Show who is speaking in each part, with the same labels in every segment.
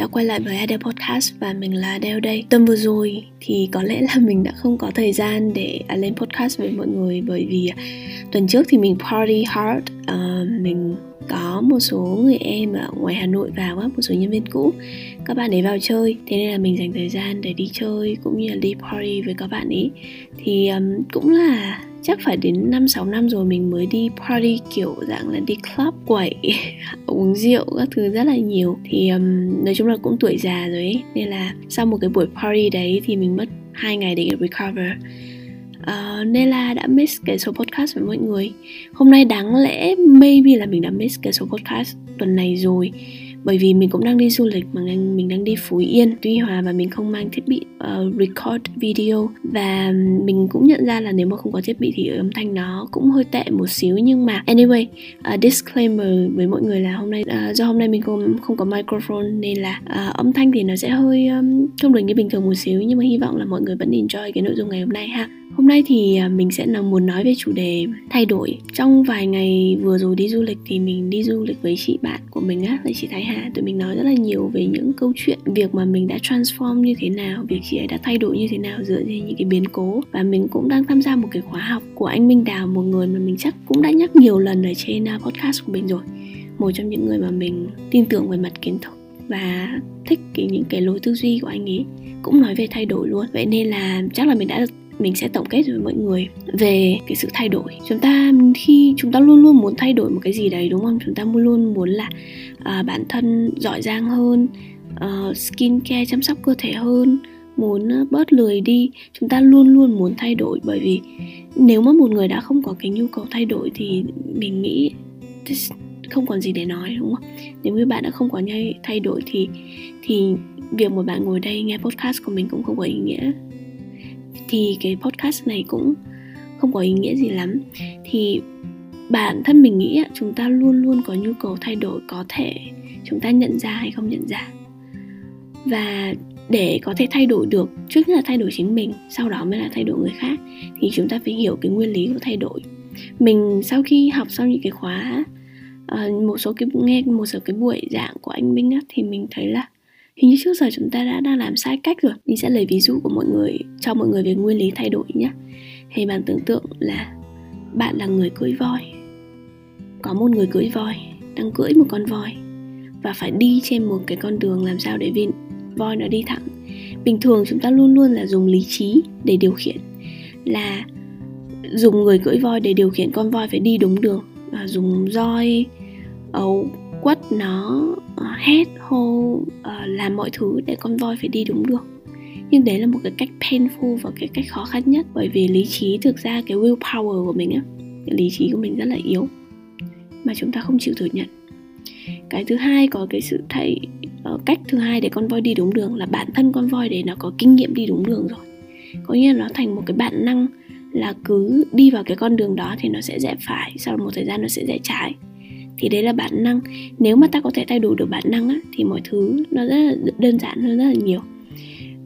Speaker 1: đã quay lại với Adele Podcast và mình là Adele đây. Tuần vừa rồi thì có lẽ là mình đã không có thời gian để lên podcast với mọi người Bởi vì à, tuần trước thì mình party hard uh, Mình có một số người em ở ngoài Hà Nội vào á, một số nhân viên cũ. Các bạn ấy vào chơi thế nên là mình dành thời gian để đi chơi cũng như là đi party với các bạn ấy. Thì um, cũng là chắc phải đến 5 6 năm rồi mình mới đi party kiểu dạng là đi club quẩy uống rượu các thứ rất là nhiều. Thì um, nói chung là cũng tuổi già rồi ấy nên là sau một cái buổi party đấy thì mình mất hai ngày để recover. Uh, nên là đã miss cái số podcast với mọi người. Hôm nay đáng lẽ maybe là mình đã miss cái số podcast tuần này rồi bởi vì mình cũng đang đi du lịch mà mình đang đi Phú Yên, Tuy Hòa và mình không mang thiết bị uh, record video. Và mình cũng nhận ra là nếu mà không có thiết bị thì âm thanh nó cũng hơi tệ một xíu. Nhưng mà anyway uh, disclaimer với mọi người là hôm nay uh, do hôm nay mình không không có microphone nên là uh, âm thanh thì nó sẽ hơi um, không được như bình thường một xíu. Nhưng mà hy vọng là mọi người vẫn enjoy cái nội dung ngày hôm nay ha. Hôm nay thì mình sẽ là muốn nói về chủ đề thay đổi. Trong vài ngày vừa rồi đi du lịch thì mình đi du lịch với chị bạn của mình á, là chị Thái ha Tụi mình nói rất là nhiều về những câu chuyện việc mà mình đã transform như thế nào, việc chị ấy đã thay đổi như thế nào dựa trên những cái biến cố và mình cũng đang tham gia một cái khóa học của anh Minh Đào, một người mà mình chắc cũng đã nhắc nhiều lần ở trên à, podcast của mình rồi. Một trong những người mà mình tin tưởng về mặt kiến thức và thích cái những cái lối tư duy của anh ấy cũng nói về thay đổi luôn vậy nên là chắc là mình đã được mình sẽ tổng kết với mọi người về cái sự thay đổi. Chúng ta khi chúng ta luôn luôn muốn thay đổi một cái gì đấy đúng không? Chúng ta luôn luôn muốn là à, bản thân giỏi giang hơn ờ, uh, skin care chăm sóc cơ thể hơn muốn bớt lười đi. Chúng ta luôn luôn muốn thay đổi bởi vì nếu mà một người đã không có cái nhu cầu thay đổi thì mình nghĩ không còn gì để nói đúng không? Nếu như bạn đã không có thay đổi thì thì việc mà bạn ngồi đây nghe podcast của mình cũng không có ý nghĩa thì cái podcast này cũng không có ý nghĩa gì lắm. Thì bản thân mình nghĩ chúng ta luôn luôn có nhu cầu thay đổi có thể chúng ta nhận ra hay không nhận ra. Và để có thể thay đổi được trước nhất là thay đổi chính mình sau đó mới là thay đổi người khác thì chúng ta phải hiểu cái nguyên lý của thay đổi. Mình sau khi học xong những cái khóa ờ, một số cái nghe một số cái buổi giảng của anh Minh á, thì mình thấy là hình như trước giờ chúng ta đã đang làm sai cách rồi. Mình sẽ lấy ví dụ của mọi người, cho mọi người về nguyên lý thay đổi nhé. Hay bạn tưởng tượng là bạn là người cưỡi voi. Có một người cưỡi voi, đang cưỡi một con voi, và phải đi trên một cái con đường làm sao để viên voi nó đi thẳng. Bình thường chúng ta luôn luôn là dùng lý trí để điều khiển, là dùng người cưỡi voi để điều khiển con voi phải đi đúng đường và dùng roi, ấu quất nó ờ, hét hô uh, làm mọi thứ để con voi phải đi đúng đường nhưng đấy là một cái cách painful và cái cách khó khăn nhất bởi vì lý trí thực ra cái willpower của mình á cái lý trí của mình rất là yếu mà chúng ta không chịu thừa nhận. Cái thứ hai có cái sự thay uh, cách thứ hai để con voi đi đúng đường là bản thân con voi để nó có kinh nghiệm đi đúng đường rồi. Có nghĩa là nó thành một cái bản năng là cứ đi vào cái con đường đó thì nó sẽ rẽ phải sau một thời gian nó sẽ rẽ trái thì đấy là bản năng. Nếu mà ta có thể thay đổi được bản năng á, thì mọi thứ nó rất là đơn giản hơn rất là nhiều.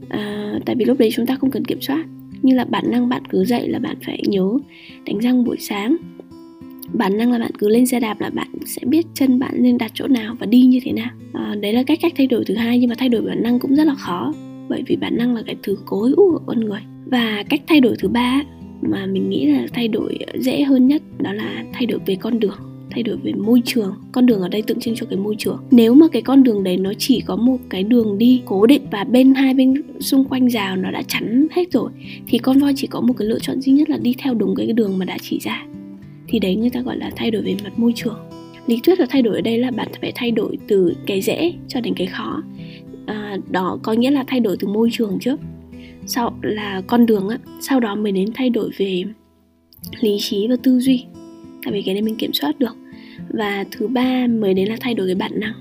Speaker 1: À, tại vì lúc đấy chúng ta không cần kiểm soát. Như là bản năng bạn cứ dậy là bạn phải nhớ đánh răng buổi sáng. Bản năng là bạn cứ lên xe đạp là bạn sẽ biết chân bạn nên đặt chỗ nào và đi như thế nào. À, đấy là cách cách thay đổi thứ hai nhưng mà thay đổi bản năng cũng rất là khó bởi vì bản năng là cái thứ cố hữu của con người. Và cách thay đổi thứ ba mà mình nghĩ là thay đổi dễ hơn nhất đó là thay đổi về con đường thay đổi về môi trường. Con đường ở đây tượng trưng cho cái môi trường. Nếu mà cái con đường đấy nó chỉ có một cái đường đi cố định và bên hai bên xung quanh rào nó đã chắn hết rồi thì con voi chỉ có một cái lựa chọn duy nhất là đi theo đúng cái đường mà đã chỉ ra. Thì đấy người ta gọi là thay đổi về mặt môi trường. Lý thuyết là thay đổi ở đây là bạn phải thay đổi từ cái dễ cho đến cái khó. À, đó có nghĩa là thay đổi từ môi trường trước. Sau là con đường á sau đó mới đến thay đổi về lý trí và tư duy. Tại vì cái này mình kiểm soát được và thứ ba mới đến là thay đổi cái bản năng.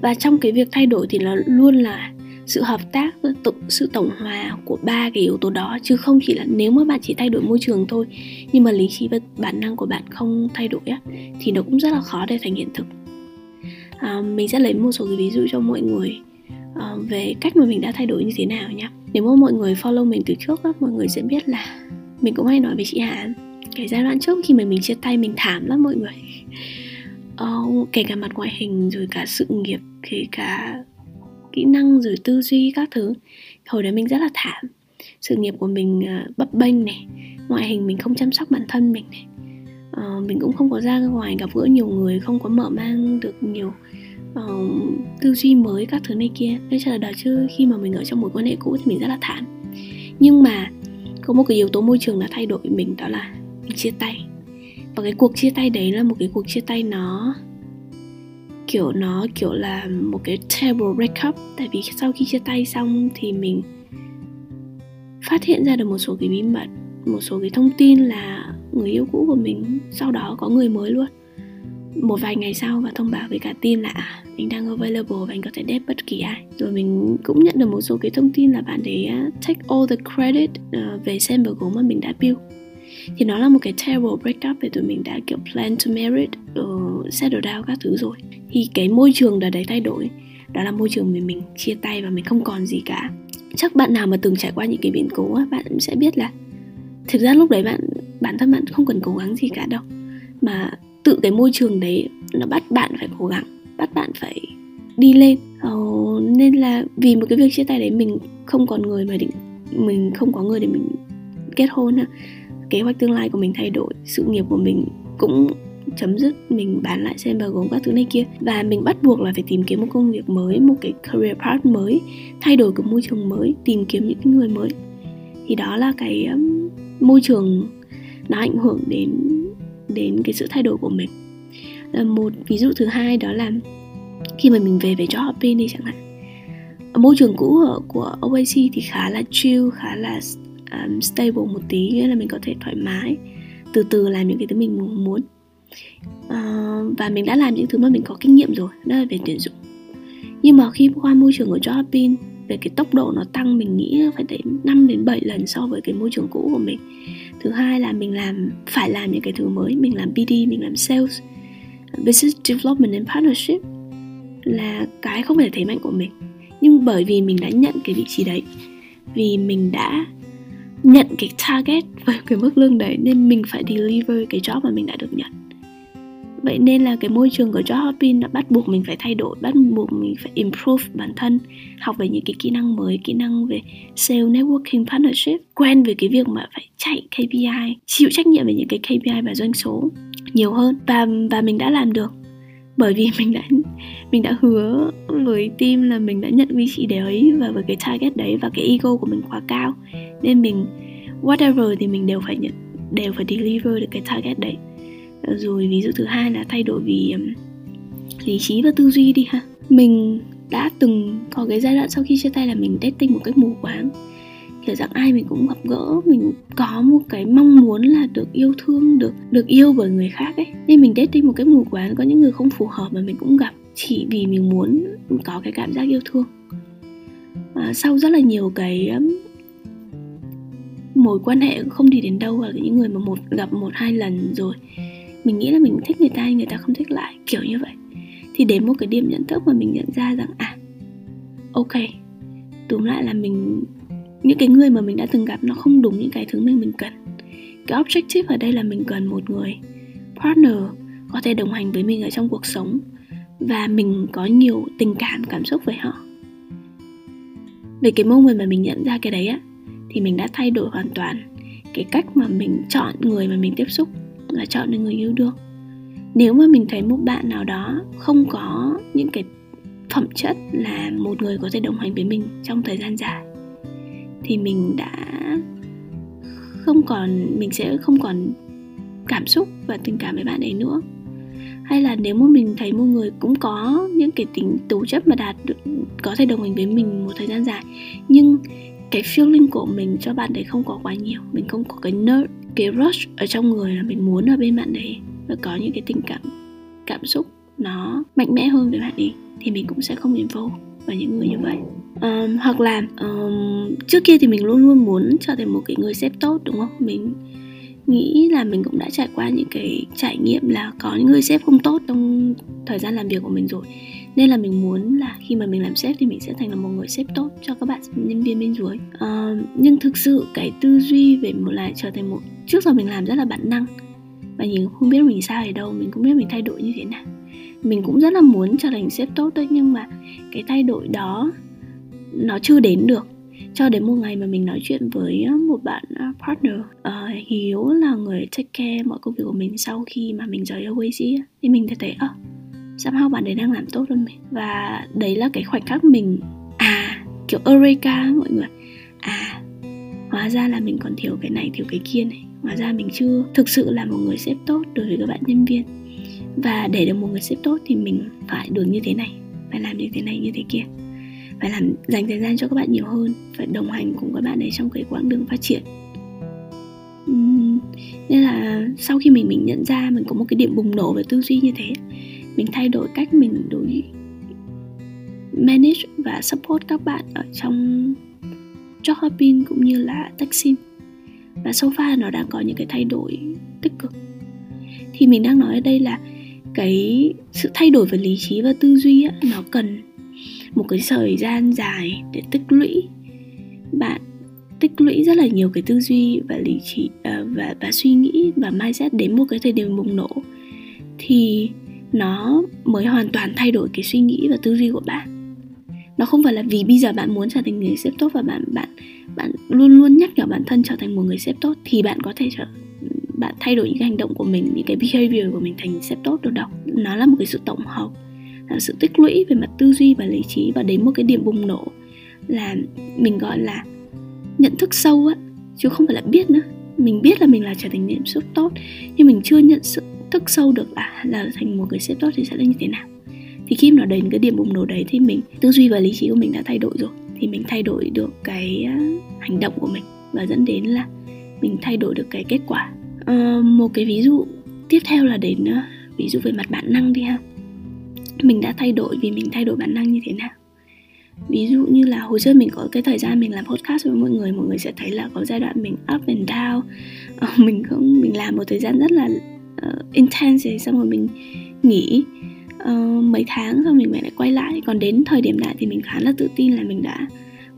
Speaker 1: Và trong cái việc thay đổi thì nó luôn là sự hợp tác sự tổng hòa của ba cái yếu tố đó. Chứ không chỉ là nếu mà bạn chỉ thay đổi môi trường thôi nhưng mà lý trí và bản năng của bạn không thay đổi á thì nó cũng rất là khó để thành hiện thực. À, mình sẽ lấy một số cái ví dụ cho mọi người à, về cách mà mình đã thay đổi như thế nào nhé nếu mà mọi người follow mình từ trước á mọi người sẽ biết là mình cũng hay nói với chị Hà cái giai đoạn trước khi mà mình chia tay mình thảm lắm mọi người uh, kể cả mặt ngoại hình rồi cả sự nghiệp kể cả kỹ năng rồi tư duy các thứ. Hồi đấy mình rất là thảm. Sự nghiệp của mình uh, bấp bênh này ngoại hình mình không chăm sóc bản thân mình này. Uh, mình cũng không có ra ngoài gặp gỡ nhiều người không có mở mang được nhiều uh, tư duy mới các thứ này kia. Nên cho là đó chứ khi mà mình ở trong mối quan hệ cũ thì mình rất là thảm. Nhưng mà có một cái yếu tố môi trường đã thay đổi mình đó là mình chia tay và cái cuộc chia tay đấy là một cái cuộc chia tay nó kiểu nó kiểu là một cái terrible breakup. Tại vì sau khi chia tay xong thì mình phát hiện ra được một số cái bí mật một số cái thông tin là người yêu cũ của mình sau đó có người mới luôn. Một vài ngày sau và thông báo với cả team là à, mình đang available và anh có thể date bất kỳ ai. Rồi mình cũng nhận được một số cái thông tin là bạn ấy take all the credit uh, về sample gốm mà mình đã build thì nó là một cái terrible breakup thì tụi mình đã kiểu plan to marry uh, ờ, settle down các thứ rồi. Thì cái môi trường đã đấy thay đổi đó là môi trường mình mình chia tay và mình không còn gì cả. Chắc bạn nào mà từng trải qua những cái biến cố á bạn sẽ biết là thực ra lúc đấy bạn bản thân bạn không cần cố gắng gì cả đâu. Mà tự cái môi trường đấy nó bắt bạn phải cố gắng bắt bạn phải đi lên. Ờ, nên là vì một cái việc chia tay đấy mình không còn người mà định mình không có người để mình kết hôn ha kế hoạch tương lai của mình thay đổi sự nghiệp của mình cũng chấm dứt mình bán lại xem bao gồm các thứ này kia. Và mình bắt buộc là phải tìm kiếm một công việc mới một cái career path mới thay đổi cái môi trường mới tìm kiếm những người mới. Thì đó là cái um, môi trường nó ảnh hưởng đến đến cái sự thay đổi của mình. Là một ví dụ thứ hai đó là khi mà mình về về job hopping đi chẳng hạn. Ở môi trường cũ ở, của OAC thì khá là chill khá là um, stable một tí nghĩa là mình có thể thoải mái. Từ từ làm những cái thứ mình muốn. Uh, và mình đã làm những thứ mà mình có kinh nghiệm rồi đó là về tuyển dụng. Nhưng mà khi qua môi trường của Jobin về cái tốc độ nó tăng mình nghĩ phải đến 5 đến 7 lần so với cái môi trường cũ của mình. Thứ hai là mình làm phải làm những cái thứ mới mình làm BD mình làm sales business development and partnership là cái không phải là thế mạnh của mình. Nhưng bởi vì mình đã nhận cái vị trí đấy vì mình đã nhận cái target với cái mức lương đấy nên mình phải deliver cái job mà mình đã được nhận. Vậy nên là cái môi trường của job hopping đã bắt buộc mình phải thay đổi, bắt buộc mình phải improve bản thân, học về những cái kỹ năng mới, kỹ năng về sale, networking, partnership, quen về cái việc mà phải chạy KPI chịu trách nhiệm về những cái KPI và doanh số nhiều hơn và và mình đã làm được bởi vì mình đã mình đã hứa với team là mình đã nhận vị trí đấy và với cái target đấy và cái ego của mình quá cao. Nên mình whatever thì mình đều phải nhận đều phải deliver được cái target đấy. Rồi ví dụ thứ hai là thay đổi vì um, lý trí và tư duy đi ha. Mình đã từng có cái giai đoạn sau khi chia tay là mình dating một cách mù quáng kiểu rằng ai mình cũng gặp gỡ mình có một cái mong muốn là được yêu thương được được yêu bởi người khác ấy. Nên mình dating một cái mù quáng có những người không phù hợp mà mình cũng gặp chỉ vì mình muốn có cái cảm giác yêu thương. À, sau rất là nhiều cái um, mối quan hệ không đi đến đâu và những người mà một gặp một hai lần rồi mình nghĩ là mình thích người ta người ta không thích lại kiểu như vậy. Thì đến một cái điểm nhận thức mà mình nhận ra rằng à ok đúng lại là mình những cái người mà mình đã từng gặp nó không đúng những cái thứ mình mình cần. Cái objective ở đây là mình cần một người partner có thể đồng hành với mình ở trong cuộc sống và mình có nhiều tình cảm cảm xúc với họ. Về cái moment mà mình nhận ra cái đấy á, thì mình đã thay đổi hoàn toàn cái cách mà mình chọn người mà mình tiếp xúc là chọn được người yêu đương. Nếu mà mình thấy một bạn nào đó không có những cái phẩm chất là một người có thể đồng hành với mình trong thời gian dài thì mình đã không còn, mình sẽ không còn cảm xúc và tình cảm với bạn ấy nữa. Hay là nếu mà mình thấy một người cũng có những cái tính tố chất mà đạt được, có thể đồng hành với mình một thời gian dài, nhưng cái feeling của mình cho bạn đấy không có quá nhiều, mình không có cái nerd cái rush ở trong người là mình muốn ở bên bạn đấy và có những cái tình cảm cảm xúc nó mạnh mẽ hơn với bạn ấy, thì mình cũng sẽ không involve vào những người như vậy um, hoặc là um, trước kia thì mình luôn luôn muốn trở thành một cái người sếp tốt đúng không? Mình nghĩ là mình cũng đã trải qua những cái trải nghiệm là có những người sếp không tốt trong thời gian làm việc của mình rồi. Nên là mình muốn là khi mà mình làm sếp thì mình sẽ thành là một người sếp tốt cho các bạn nhân viên bên dưới. Uh, nhưng thực sự cái tư duy về một là trở thành một trước giờ mình làm rất là bản năng. Và nhìn không biết mình sao ở đâu mình cũng biết mình thay đổi như thế nào. Mình cũng rất là muốn trở thành sếp tốt đấy nhưng mà cái thay đổi đó nó chưa đến được. Cho đến một ngày mà mình nói chuyện với ờ, một bạn ờ, partner uh, hiếu là người take care mọi công việc của mình sau khi mà mình rời OAC thì mình thấy thấy ơ sao somehow bạn đấy đang làm tốt hơn mình. Và đấy là cái khoảnh khắc mình à kiểu eureka mọi người. À hóa ra là mình còn thiếu cái này thiếu cái kia này. Hóa ra mình chưa thực sự là một người sếp tốt đối với các bạn nhân viên. Và để được một người sếp tốt thì mình phải được như thế này phải làm như thế này như thế kia phải làm dành thời gian cho các bạn nhiều hơn phải đồng hành cùng các bạn ấy trong cái quãng đường phát triển. Uhm, nên là sau khi mình mình nhận ra mình có một cái điểm bùng nổ về tư duy như thế mình thay đổi cách mình đối manage và support các bạn ở trong job hopping cũng như là taxi. Và so far nó đang có những cái thay đổi tích cực. Thì mình đang nói ở đây là cái sự thay đổi về lý trí và tư duy á, nó cần một cái thời gian dài để tích lũy. Bạn tích lũy rất là nhiều cái tư duy và lý trí à, và và suy nghĩ và mindset đến một cái thời điểm bùng nổ thì nó mới hoàn toàn thay đổi cái suy nghĩ và tư duy của bạn. Nó không phải là vì bây giờ bạn muốn trở thành người sếp tốt và bạn bạn bạn luôn luôn nhắc nhở bản thân trở thành một người sếp tốt thì bạn có thể trở, bạn thay đổi những cái hành động của mình, những cái behavior của mình thành sếp tốt được đâu. Nó là một cái sự tổng hợp. À, sự tích lũy về mặt tư duy và lý trí và đến một cái điểm bùng nổ là mình gọi là nhận thức sâu á chứ không phải là biết nữa. Mình biết là mình là trở thành niệm sếp tốt nhưng mình chưa nhận sự thức sâu được là là thành một người sếp tốt thì sẽ là như thế nào. Thì khi mà đến cái điểm bùng nổ đấy thì mình tư duy và lý trí của mình đã thay đổi rồi. Thì mình thay đổi được cái à, hành động của mình và dẫn đến là mình thay đổi được cái kết quả. À, một cái ví dụ tiếp theo là đến à, ví dụ về mặt bản năng đi ha mình đã thay đổi vì mình thay đổi bản năng như thế nào. Ví dụ như là hồi trước mình có cái thời gian mình làm podcast với mọi người mọi người sẽ thấy là có giai đoạn mình up and down. Ờ, mình không mình làm một thời gian rất là uh, intense xong rồi mình nghỉ. Uh, mấy tháng xong mình lại quay lại. Còn đến thời điểm này thì mình khá là tự tin là mình đã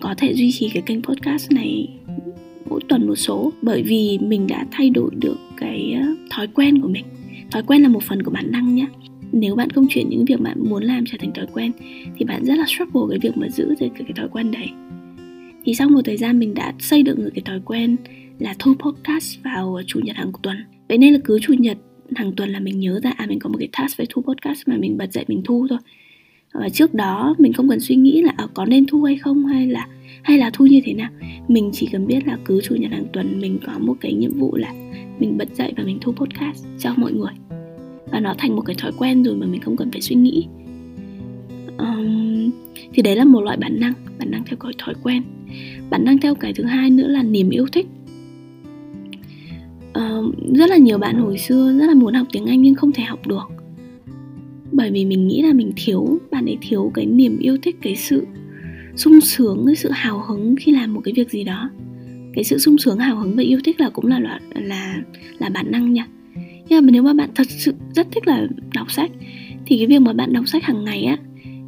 Speaker 1: có thể duy trì cái kênh podcast này mỗi tuần một số. Bởi vì mình đã thay đổi được cái thói quen của mình. Thói quen là một phần của bản năng nhé nếu bạn không chuyển những việc bạn muốn làm trở thành thói quen thì bạn rất là struggle cái việc mà giữ được cái thói quen đấy. Thì sau một thời gian mình đã xây dựng được cái thói quen là thu podcast vào chủ nhật hàng tuần. Vậy nên là cứ chủ nhật hàng tuần là mình nhớ ra à mình có một cái task về thu podcast mà mình bật dậy mình thu thôi. Và trước đó mình không cần suy nghĩ là à, có nên thu hay không hay là hay là thu như thế nào. Mình chỉ cần biết là cứ chủ nhật hàng tuần mình có một cái nhiệm vụ là mình bật dậy và mình thu podcast cho mọi người và nó thành một cái thói quen rồi mà mình không cần phải suy nghĩ. Um, thì đấy là một loại bản năng bản năng theo cái thói quen. Bản năng theo cái thứ hai nữa là niềm yêu thích. Um, rất là nhiều bạn hồi xưa rất là muốn học tiếng anh nhưng không thể học được. Bởi vì mình nghĩ là mình thiếu bạn ấy thiếu cái niềm yêu thích cái sự sung sướng cái sự hào hứng khi làm một cái việc gì đó. Cái sự sung sướng hào hứng và yêu thích là cũng là là là là bản năng nha nhưng mà nếu mà bạn thật sự rất thích là đọc sách, thì cái việc mà bạn đọc sách hàng ngày á,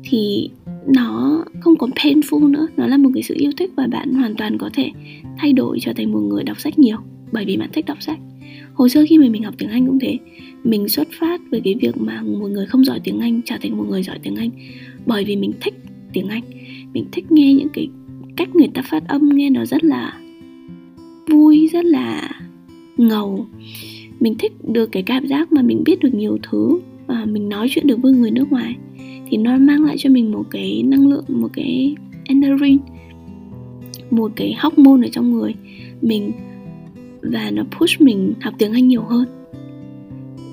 Speaker 1: thì nó không còn painful nữa. Nó là một cái sự yêu thích và bạn hoàn toàn có thể thay đổi trở thành một người đọc sách nhiều, bởi vì bạn thích đọc sách. Hồi xưa khi mà mình học tiếng anh cũng thế, mình xuất phát với cái việc mà một người không giỏi tiếng anh trở thành một người giỏi tiếng anh bởi vì mình thích tiếng anh. Mình thích nghe những cái cách người ta phát âm, nghe nó rất là vui, rất là ngầu mình thích được cái cảm giác mà mình biết được nhiều thứ và mình nói chuyện được với người nước ngoài thì nó mang lại cho mình một cái năng lượng một cái endorphin một cái hormone ở trong người mình và nó push mình học tiếng Anh nhiều hơn.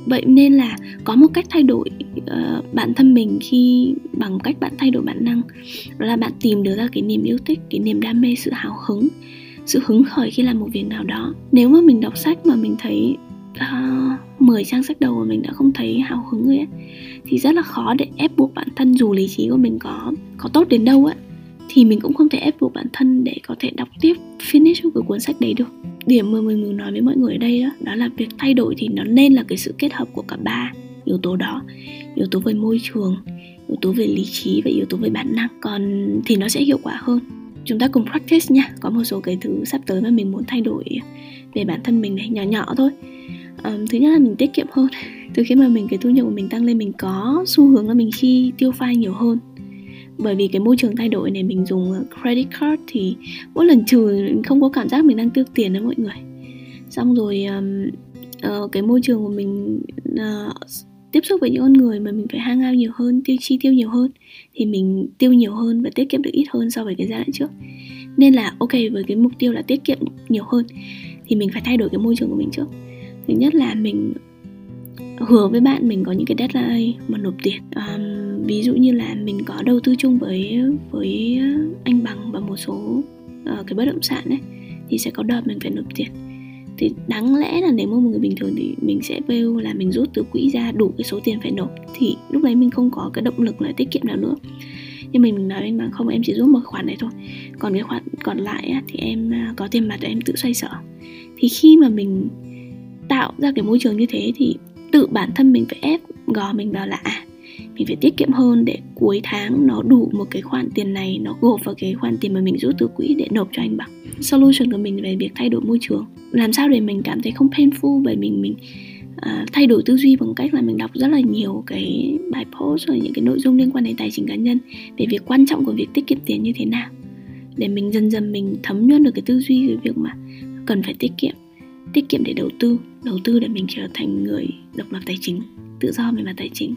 Speaker 1: Vậy nên là có một cách thay đổi uh, bản thân mình khi bằng cách bạn thay đổi bản năng đó là bạn tìm được ra cái niềm yêu thích cái niềm đam mê sự hào hứng sự hứng khởi khi làm một việc nào đó. Nếu mà mình đọc sách mà mình thấy À, uh, 10 trang sách đầu mà mình đã không thấy hào hứng rồi ấy thì rất là khó để ép buộc bản thân dù lý trí của mình có có tốt đến đâu ấy thì mình cũng không thể ép buộc bản thân để có thể đọc tiếp finish của cuốn sách đấy được. Điểm mà mình muốn nói với mọi người ở đây đó, đó là việc thay đổi thì nó nên là cái sự kết hợp của cả ba yếu tố đó. Yếu tố về môi trường yếu tố về lý trí và yếu tố về bản năng. Còn thì nó sẽ hiệu quả hơn. Chúng ta cùng practice nha có một số cái thứ sắp tới mà mình muốn thay đổi về bản thân mình này nhỏ nhỏ thôi um, thứ nhất là mình tiết kiệm hơn. Từ khi mà mình cái thu nhập của mình tăng lên mình có xu hướng là mình chi tiêu phai nhiều hơn. Bởi vì cái môi trường thay đổi này mình dùng credit card thì mỗi lần trừ không có cảm giác mình đang tiêu tiền đó mọi người. Xong rồi um, uh, cái môi trường của mình uh, tiếp xúc với những con người mà mình phải hang out nhiều hơn tiêu chi tiêu nhiều hơn thì mình tiêu nhiều hơn và tiết kiệm được ít hơn so với cái giai đoạn trước. Nên là ok với cái mục tiêu là tiết kiệm nhiều hơn thì mình phải thay đổi cái môi trường của mình trước thứ nhất là mình hứa với bạn mình có những cái deadline mà nộp tiền. Um, ví dụ như là mình có đầu tư chung với với anh bằng và một số uh, cái bất động sản ấy thì sẽ có đợt mình phải nộp tiền. Thì đáng lẽ là nếu mà một người bình thường thì mình sẽ kêu là mình rút từ quỹ ra đủ cái số tiền phải nộp. Thì lúc đấy mình không có cái động lực là tiết kiệm nào nữa. Nhưng mình mình nói anh bằng không em chỉ rút một khoản này thôi. Còn cái khoản còn lại á, thì em à, có tiền mặt để em tự xoay sở. Thì khi mà mình tạo ra cái môi trường như thế thì tự bản thân mình phải ép gò mình vào là à mình phải tiết kiệm hơn để cuối tháng nó đủ một cái khoản tiền này nó gộp vào cái khoản tiền mà mình rút từ quỹ để nộp cho anh bằng. Solution của mình về việc thay đổi môi trường. Làm sao để mình cảm thấy không painful? Bởi mình mình uh, thay đổi tư duy bằng cách là mình đọc rất là nhiều cái bài post rồi những cái nội dung liên quan đến tài chính cá nhân về việc quan trọng của việc tiết kiệm tiền như thế nào. Để mình dần dần mình thấm nhuần được cái tư duy về việc mà cần phải tiết kiệm tiết kiệm để đầu tư đầu tư để mình trở thành người độc lập tài chính tự do về mặt tài chính.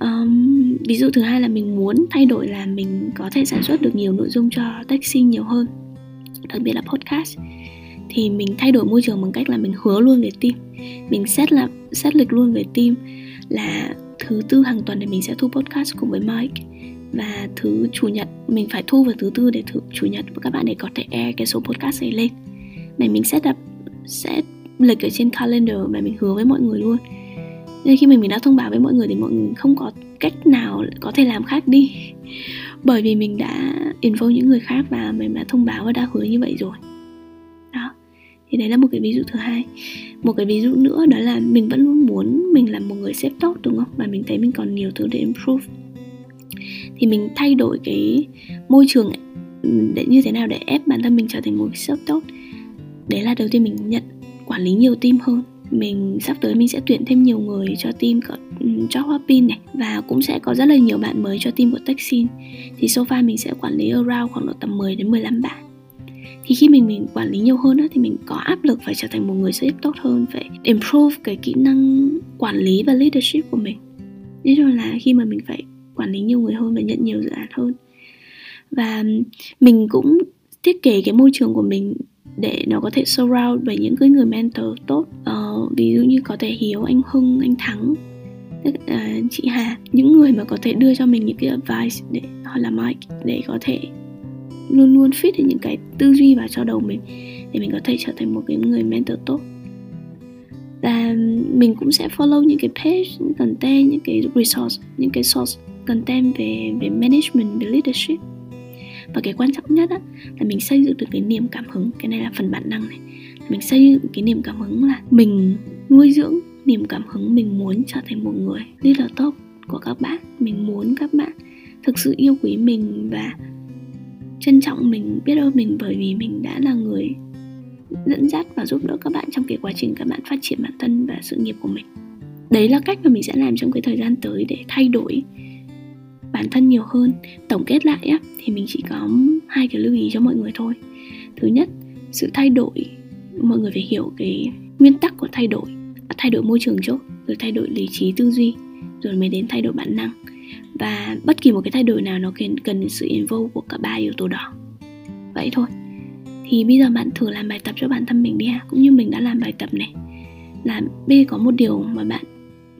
Speaker 1: Um, ví dụ thứ hai là mình muốn thay đổi là mình có thể sản xuất được nhiều nội dung cho taxi nhiều hơn đặc biệt là podcast. Thì mình thay đổi môi trường bằng cách là mình hứa luôn về team mình xét là xét lịch luôn về team là thứ tư hàng tuần thì mình sẽ thu podcast cùng với Mike và thứ chủ nhật mình phải thu vào thứ tư để thử chủ nhật các bạn để có thể air cái số podcast này lên. Để mình set up set lịch ở trên calendar và mình hứa với mọi người luôn. Nên khi mình mình đã thông báo với mọi người thì mọi người không có cách nào có thể làm khác đi. Bởi vì mình đã info những người khác và mình đã thông báo và đã hứa như vậy rồi. Đó. Thì đấy là một cái ví dụ thứ hai. Một cái ví dụ nữa đó là mình vẫn luôn muốn mình là một người sếp tốt, đúng không? Và mình thấy mình còn nhiều thứ để improve. Thì mình thay đổi cái môi trường ừ, để như thế nào để ép bản thân mình trở thành một sếp tốt đấy là đầu tiên mình nhận quản lý nhiều team hơn. Mình sắp tới mình sẽ tuyển thêm nhiều người cho team ừ, cho Hopin này. Và cũng sẽ có rất là nhiều bạn mới cho team của texin thì so far mình sẽ quản lý around khoảng độ tầm 10 đến 15 bạn. Thì khi mình mình quản lý nhiều hơn đó, thì mình có áp lực phải trở thành một người sếp tốt hơn phải improve cái kỹ năng quản lý và leadership của mình. Nên là khi mà mình phải quản lý nhiều người hơn và nhận nhiều dự án hơn. Và ừ, mình cũng thiết kế cái môi trường của mình để nó có thể surround bởi những cái người mentor tốt. Uh, ví dụ như có thể hiếu anh hưng anh thắng uh, chị hà những người mà có thể đưa cho mình những cái advice để hoặc là mike để có thể luôn luôn fit được những cái tư duy vào cho đầu mình để mình có thể trở thành một cái người mentor tốt. Và mình cũng sẽ follow những cái page những content những cái resource những cái source content về về management về leadership và cái quan trọng nhất á, là mình xây dựng được cái niềm cảm hứng. Cái này là phần bản năng này. Mình xây dựng cái niềm cảm hứng là mình nuôi dưỡng niềm cảm hứng mình muốn trở thành một người leader tốt của các bạn. Mình muốn các bạn thực sự yêu quý mình và trân trọng mình biết ơn mình bởi vì mình đã là người dẫn dắt và giúp đỡ các bạn trong cái quá trình các bạn phát triển bản thân và sự nghiệp của mình. Đấy là cách mà mình sẽ làm trong cái thời gian tới để thay đổi bản thân nhiều hơn. Tổng kết lại á, thì mình chỉ có hai cái lưu ý cho mọi người thôi. Thứ nhất, sự thay đổi. Mọi người phải hiểu cái nguyên tắc của thay đổi. Thay đổi môi trường trước, rồi thay đổi lý trí tư duy, rồi mới đến thay đổi bản năng. Và bất kỳ một cái thay đổi nào nó cần cần sự involve của cả ba yếu tố đó. Vậy thôi. Thì bây giờ bạn thử làm bài tập cho bản thân mình đi ha. Cũng như mình đã làm bài tập này. Là bây giờ có một điều mà bạn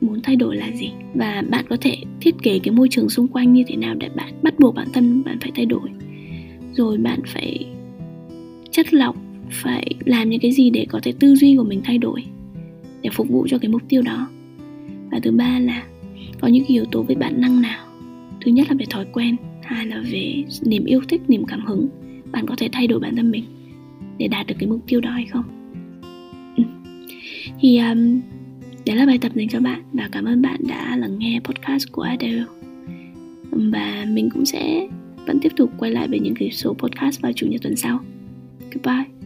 Speaker 1: muốn thay đổi là gì? Và bạn có thể thiết kế cái môi trường xung quanh như thế nào để bạn bắt buộc bản thân bạn phải thay đổi? Rồi bạn phải chất lọc phải làm những cái gì để có thể tư duy của mình thay đổi để phục vụ cho cái mục tiêu đó. Và thứ ba là có những yếu tố về bản năng nào? Thứ nhất là về thói quen hai là về niềm yêu thích niềm cảm hứng. Bạn có thể thay đổi bản thân mình để đạt được cái mục tiêu đó hay không? Ừ. thì um, Đấy là bài tập dành cho bạn và cảm ơn bạn đã lắng nghe podcast của Adele. Và mình cũng sẽ vẫn tiếp tục quay lại với những cái số podcast vào chủ nhật tuần sau. Goodbye.